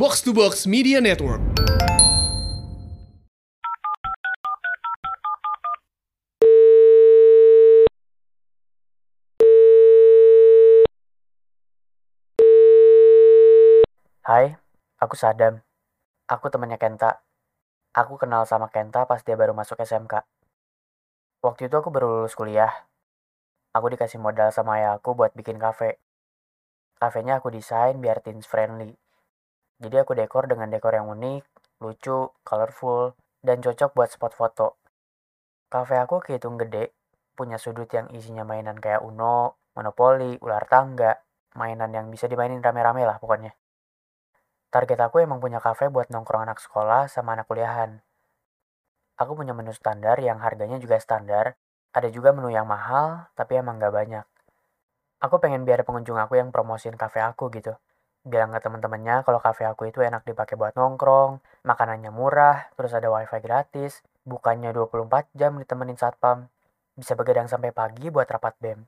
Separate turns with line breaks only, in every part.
Box to Box Media Network.
Hai, aku Sadam. Aku temannya Kenta. Aku kenal sama Kenta pas dia baru masuk SMK. Waktu itu aku baru lulus kuliah. Aku dikasih modal sama ayah aku buat bikin kafe. Kafenya aku desain biar teens friendly. Jadi aku dekor dengan dekor yang unik, lucu, colorful, dan cocok buat spot foto. Kafe aku kehitung gede, punya sudut yang isinya mainan kayak Uno, Monopoli, ular tangga, mainan yang bisa dimainin rame-rame lah pokoknya. Target aku emang punya kafe buat nongkrong anak sekolah sama anak kuliahan. Aku punya menu standar yang harganya juga standar, ada juga menu yang mahal, tapi emang gak banyak. Aku pengen biar pengunjung aku yang promosiin kafe aku gitu. Bilang ke temen-temennya kalau kafe aku itu enak dipakai buat nongkrong, makanannya murah, terus ada wifi gratis, bukannya 24 jam ditemenin satpam. Bisa begadang sampai pagi buat rapat BEM.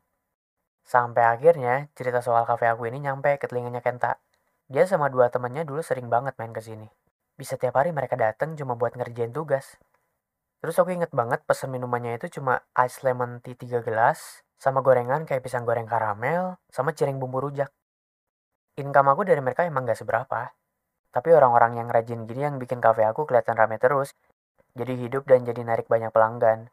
Sampai akhirnya cerita soal kafe aku ini nyampe ke telinganya Kenta. Dia sama dua temannya dulu sering banget main ke sini. Bisa tiap hari mereka datang cuma buat ngerjain tugas. Terus aku inget banget pesen minumannya itu cuma ice lemon tea 3 gelas, sama gorengan kayak pisang goreng karamel, sama cireng bumbu rujak. Income aku dari mereka emang gak seberapa. Tapi orang-orang yang rajin gini yang bikin kafe aku kelihatan rame terus, jadi hidup dan jadi narik banyak pelanggan.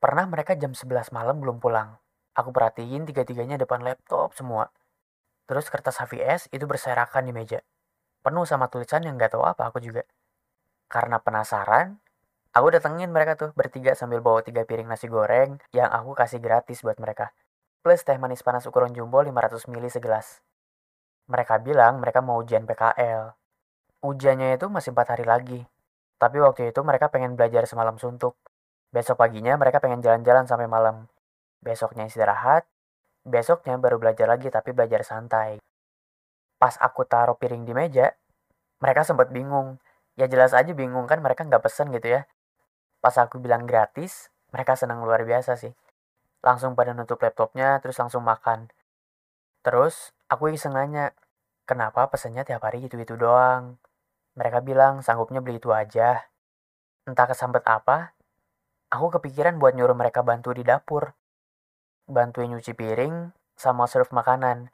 Pernah mereka jam 11 malam belum pulang. Aku perhatiin tiga-tiganya depan laptop semua. Terus kertas HVS itu berserakan di meja. Penuh sama tulisan yang gak tahu apa aku juga. Karena penasaran, aku datengin mereka tuh bertiga sambil bawa tiga piring nasi goreng yang aku kasih gratis buat mereka. Plus teh manis panas ukuran jumbo 500 ml segelas. Mereka bilang mereka mau ujian PKL. Ujiannya itu masih 4 hari lagi. Tapi waktu itu mereka pengen belajar semalam suntuk. Besok paginya mereka pengen jalan-jalan sampai malam. Besoknya istirahat, Besoknya baru belajar lagi tapi belajar santai. Pas aku taruh piring di meja, mereka sempat bingung. Ya jelas aja bingung kan mereka nggak pesen gitu ya. Pas aku bilang gratis, mereka senang luar biasa sih. Langsung pada nutup laptopnya terus langsung makan. Terus aku iseng nanya, kenapa pesennya tiap hari itu-itu doang? Mereka bilang sanggupnya beli itu aja. Entah kesambet apa, aku kepikiran buat nyuruh mereka bantu di dapur bantuin nyuci piring, sama serve makanan.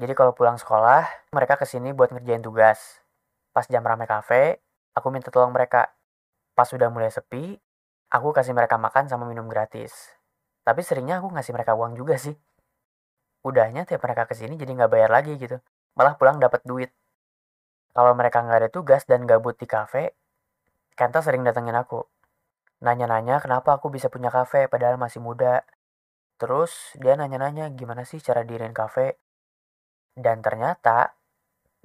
Jadi kalau pulang sekolah, mereka ke sini buat ngerjain tugas. Pas jam rame kafe, aku minta tolong mereka. Pas sudah mulai sepi, aku kasih mereka makan sama minum gratis. Tapi seringnya aku ngasih mereka uang juga sih. Udahnya tiap mereka ke sini jadi nggak bayar lagi gitu. Malah pulang dapat duit. Kalau mereka nggak ada tugas dan gabut di kafe, Kenta sering datengin aku. Nanya-nanya kenapa aku bisa punya kafe padahal masih muda. Terus dia nanya-nanya gimana sih cara diriin kafe. Dan ternyata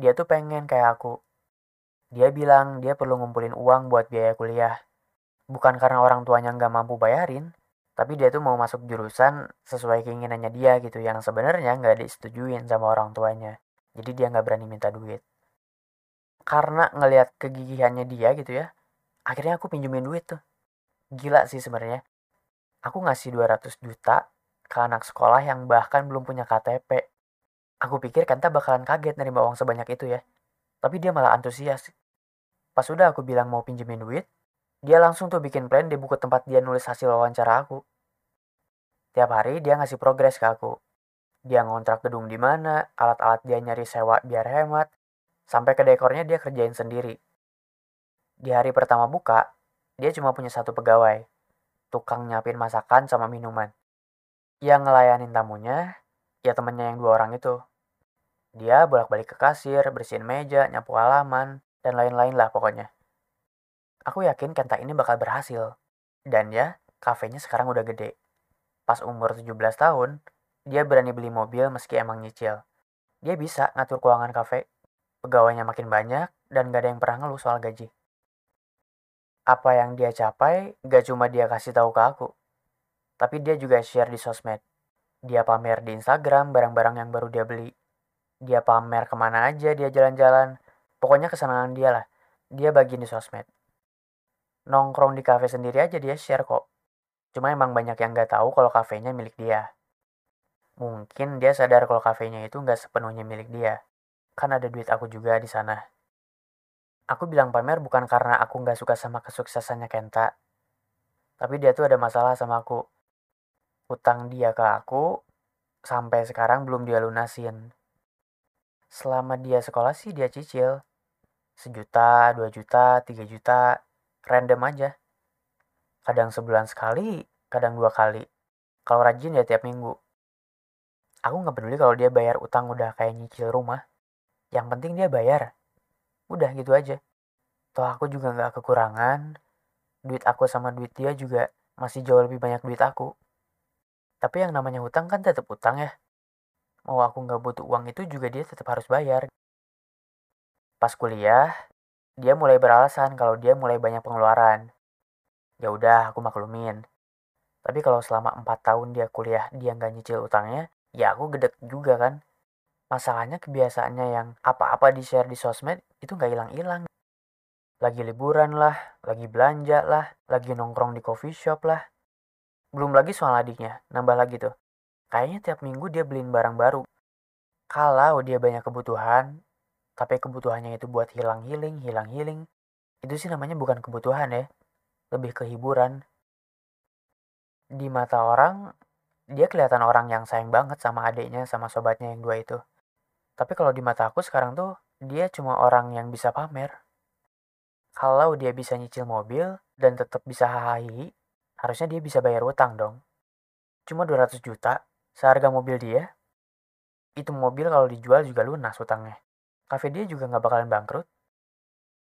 dia tuh pengen kayak aku. Dia bilang dia perlu ngumpulin uang buat biaya kuliah. Bukan karena orang tuanya nggak mampu bayarin, tapi dia tuh mau masuk jurusan sesuai keinginannya dia gitu yang sebenarnya nggak disetujuin sama orang tuanya. Jadi dia nggak berani minta duit. Karena ngelihat kegigihannya dia gitu ya, akhirnya aku pinjemin duit tuh. Gila sih sebenarnya. Aku ngasih 200 juta ke anak sekolah yang bahkan belum punya KTP. Aku pikir Kenta bakalan kaget nerima uang sebanyak itu ya. Tapi dia malah antusias. Pas udah aku bilang mau pinjemin duit, dia langsung tuh bikin plan di buku tempat dia nulis hasil wawancara aku. Tiap hari dia ngasih progres ke aku. Dia ngontrak gedung di mana, alat-alat dia nyari sewa biar hemat, sampai ke dekornya dia kerjain sendiri. Di hari pertama buka, dia cuma punya satu pegawai, tukang nyapin masakan sama minuman. Yang ngelayanin tamunya, ya temennya yang dua orang itu. Dia bolak-balik ke kasir, bersihin meja, nyapu halaman, dan lain-lain lah pokoknya. Aku yakin Kenta ini bakal berhasil. Dan ya, kafenya sekarang udah gede. Pas umur 17 tahun, dia berani beli mobil meski emang nyicil. Dia bisa ngatur keuangan kafe. Pegawainya makin banyak, dan gak ada yang pernah ngeluh soal gaji. Apa yang dia capai, gak cuma dia kasih tahu ke aku, tapi dia juga share di sosmed. Dia pamer di Instagram barang-barang yang baru dia beli. Dia pamer ke mana aja dia jalan-jalan. Pokoknya kesenangan dia lah. Dia bagiin di sosmed. Nongkrong di kafe sendiri aja dia share kok. Cuma emang banyak yang gak tahu kalau kafenya milik dia. Mungkin dia sadar kalau kafenya itu gak sepenuhnya milik dia. Kan ada duit aku juga di sana. Aku bilang pamer bukan karena aku nggak suka sama kesuksesannya Kenta. Tapi dia tuh ada masalah sama aku. Utang dia ke aku sampai sekarang belum dia lunasin. Selama dia sekolah sih dia cicil. Sejuta, dua juta, tiga juta, random aja. Kadang sebulan sekali, kadang dua kali. Kalau rajin ya tiap minggu. Aku nggak peduli kalau dia bayar utang udah kayak nyicil rumah. Yang penting dia bayar. Udah gitu aja. Toh aku juga nggak kekurangan. Duit aku sama duit dia juga masih jauh lebih banyak duit aku. Tapi yang namanya hutang kan tetap utang ya. Mau aku nggak butuh uang itu juga dia tetap harus bayar. Pas kuliah, dia mulai beralasan kalau dia mulai banyak pengeluaran. Ya udah, aku maklumin. Tapi kalau selama 4 tahun dia kuliah dia nggak nyicil utangnya, ya aku gedek juga kan. Masalahnya kebiasaannya yang apa-apa di-share di sosmed itu nggak hilang-hilang. Lagi liburan lah, lagi belanja lah, lagi nongkrong di coffee shop lah. Belum lagi soal adiknya, nambah lagi tuh. Kayaknya tiap minggu dia beliin barang baru. Kalau dia banyak kebutuhan, tapi kebutuhannya itu buat hilang healing, hilang healing, itu sih namanya bukan kebutuhan ya, lebih ke hiburan. Di mata orang, dia kelihatan orang yang sayang banget sama adiknya, sama sobatnya yang dua itu. Tapi kalau di mata aku sekarang tuh, dia cuma orang yang bisa pamer. Kalau dia bisa nyicil mobil dan tetap bisa hahi, harusnya dia bisa bayar utang dong. Cuma 200 juta, seharga mobil dia, itu mobil kalau dijual juga lunas utangnya kafe dia juga nggak bakalan bangkrut.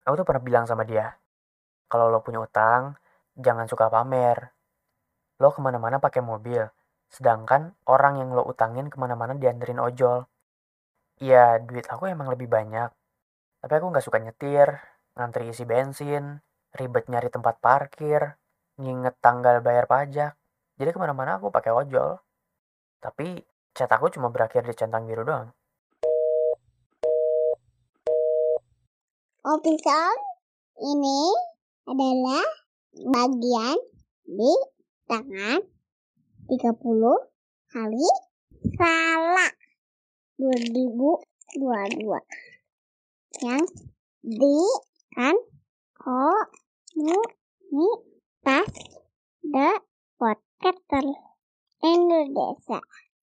Aku tuh pernah bilang sama dia, kalau lo punya utang, jangan suka pamer. Lo ke mana-mana pakai mobil, sedangkan orang yang lo utangin ke mana-mana dianterin ojol. Iya, duit aku emang lebih banyak. Tapi aku nggak suka nyetir, ngantri isi bensin, ribet nyari tempat parkir, nginget tanggal bayar pajak. Jadi ke mana-mana aku pakai ojol. Tapi chat aku cuma berakhir di centang biru doang.
Official ini adalah bagian di tangan 30 hari salah 2022 yang di kan komunitas The Podcaster Indonesia.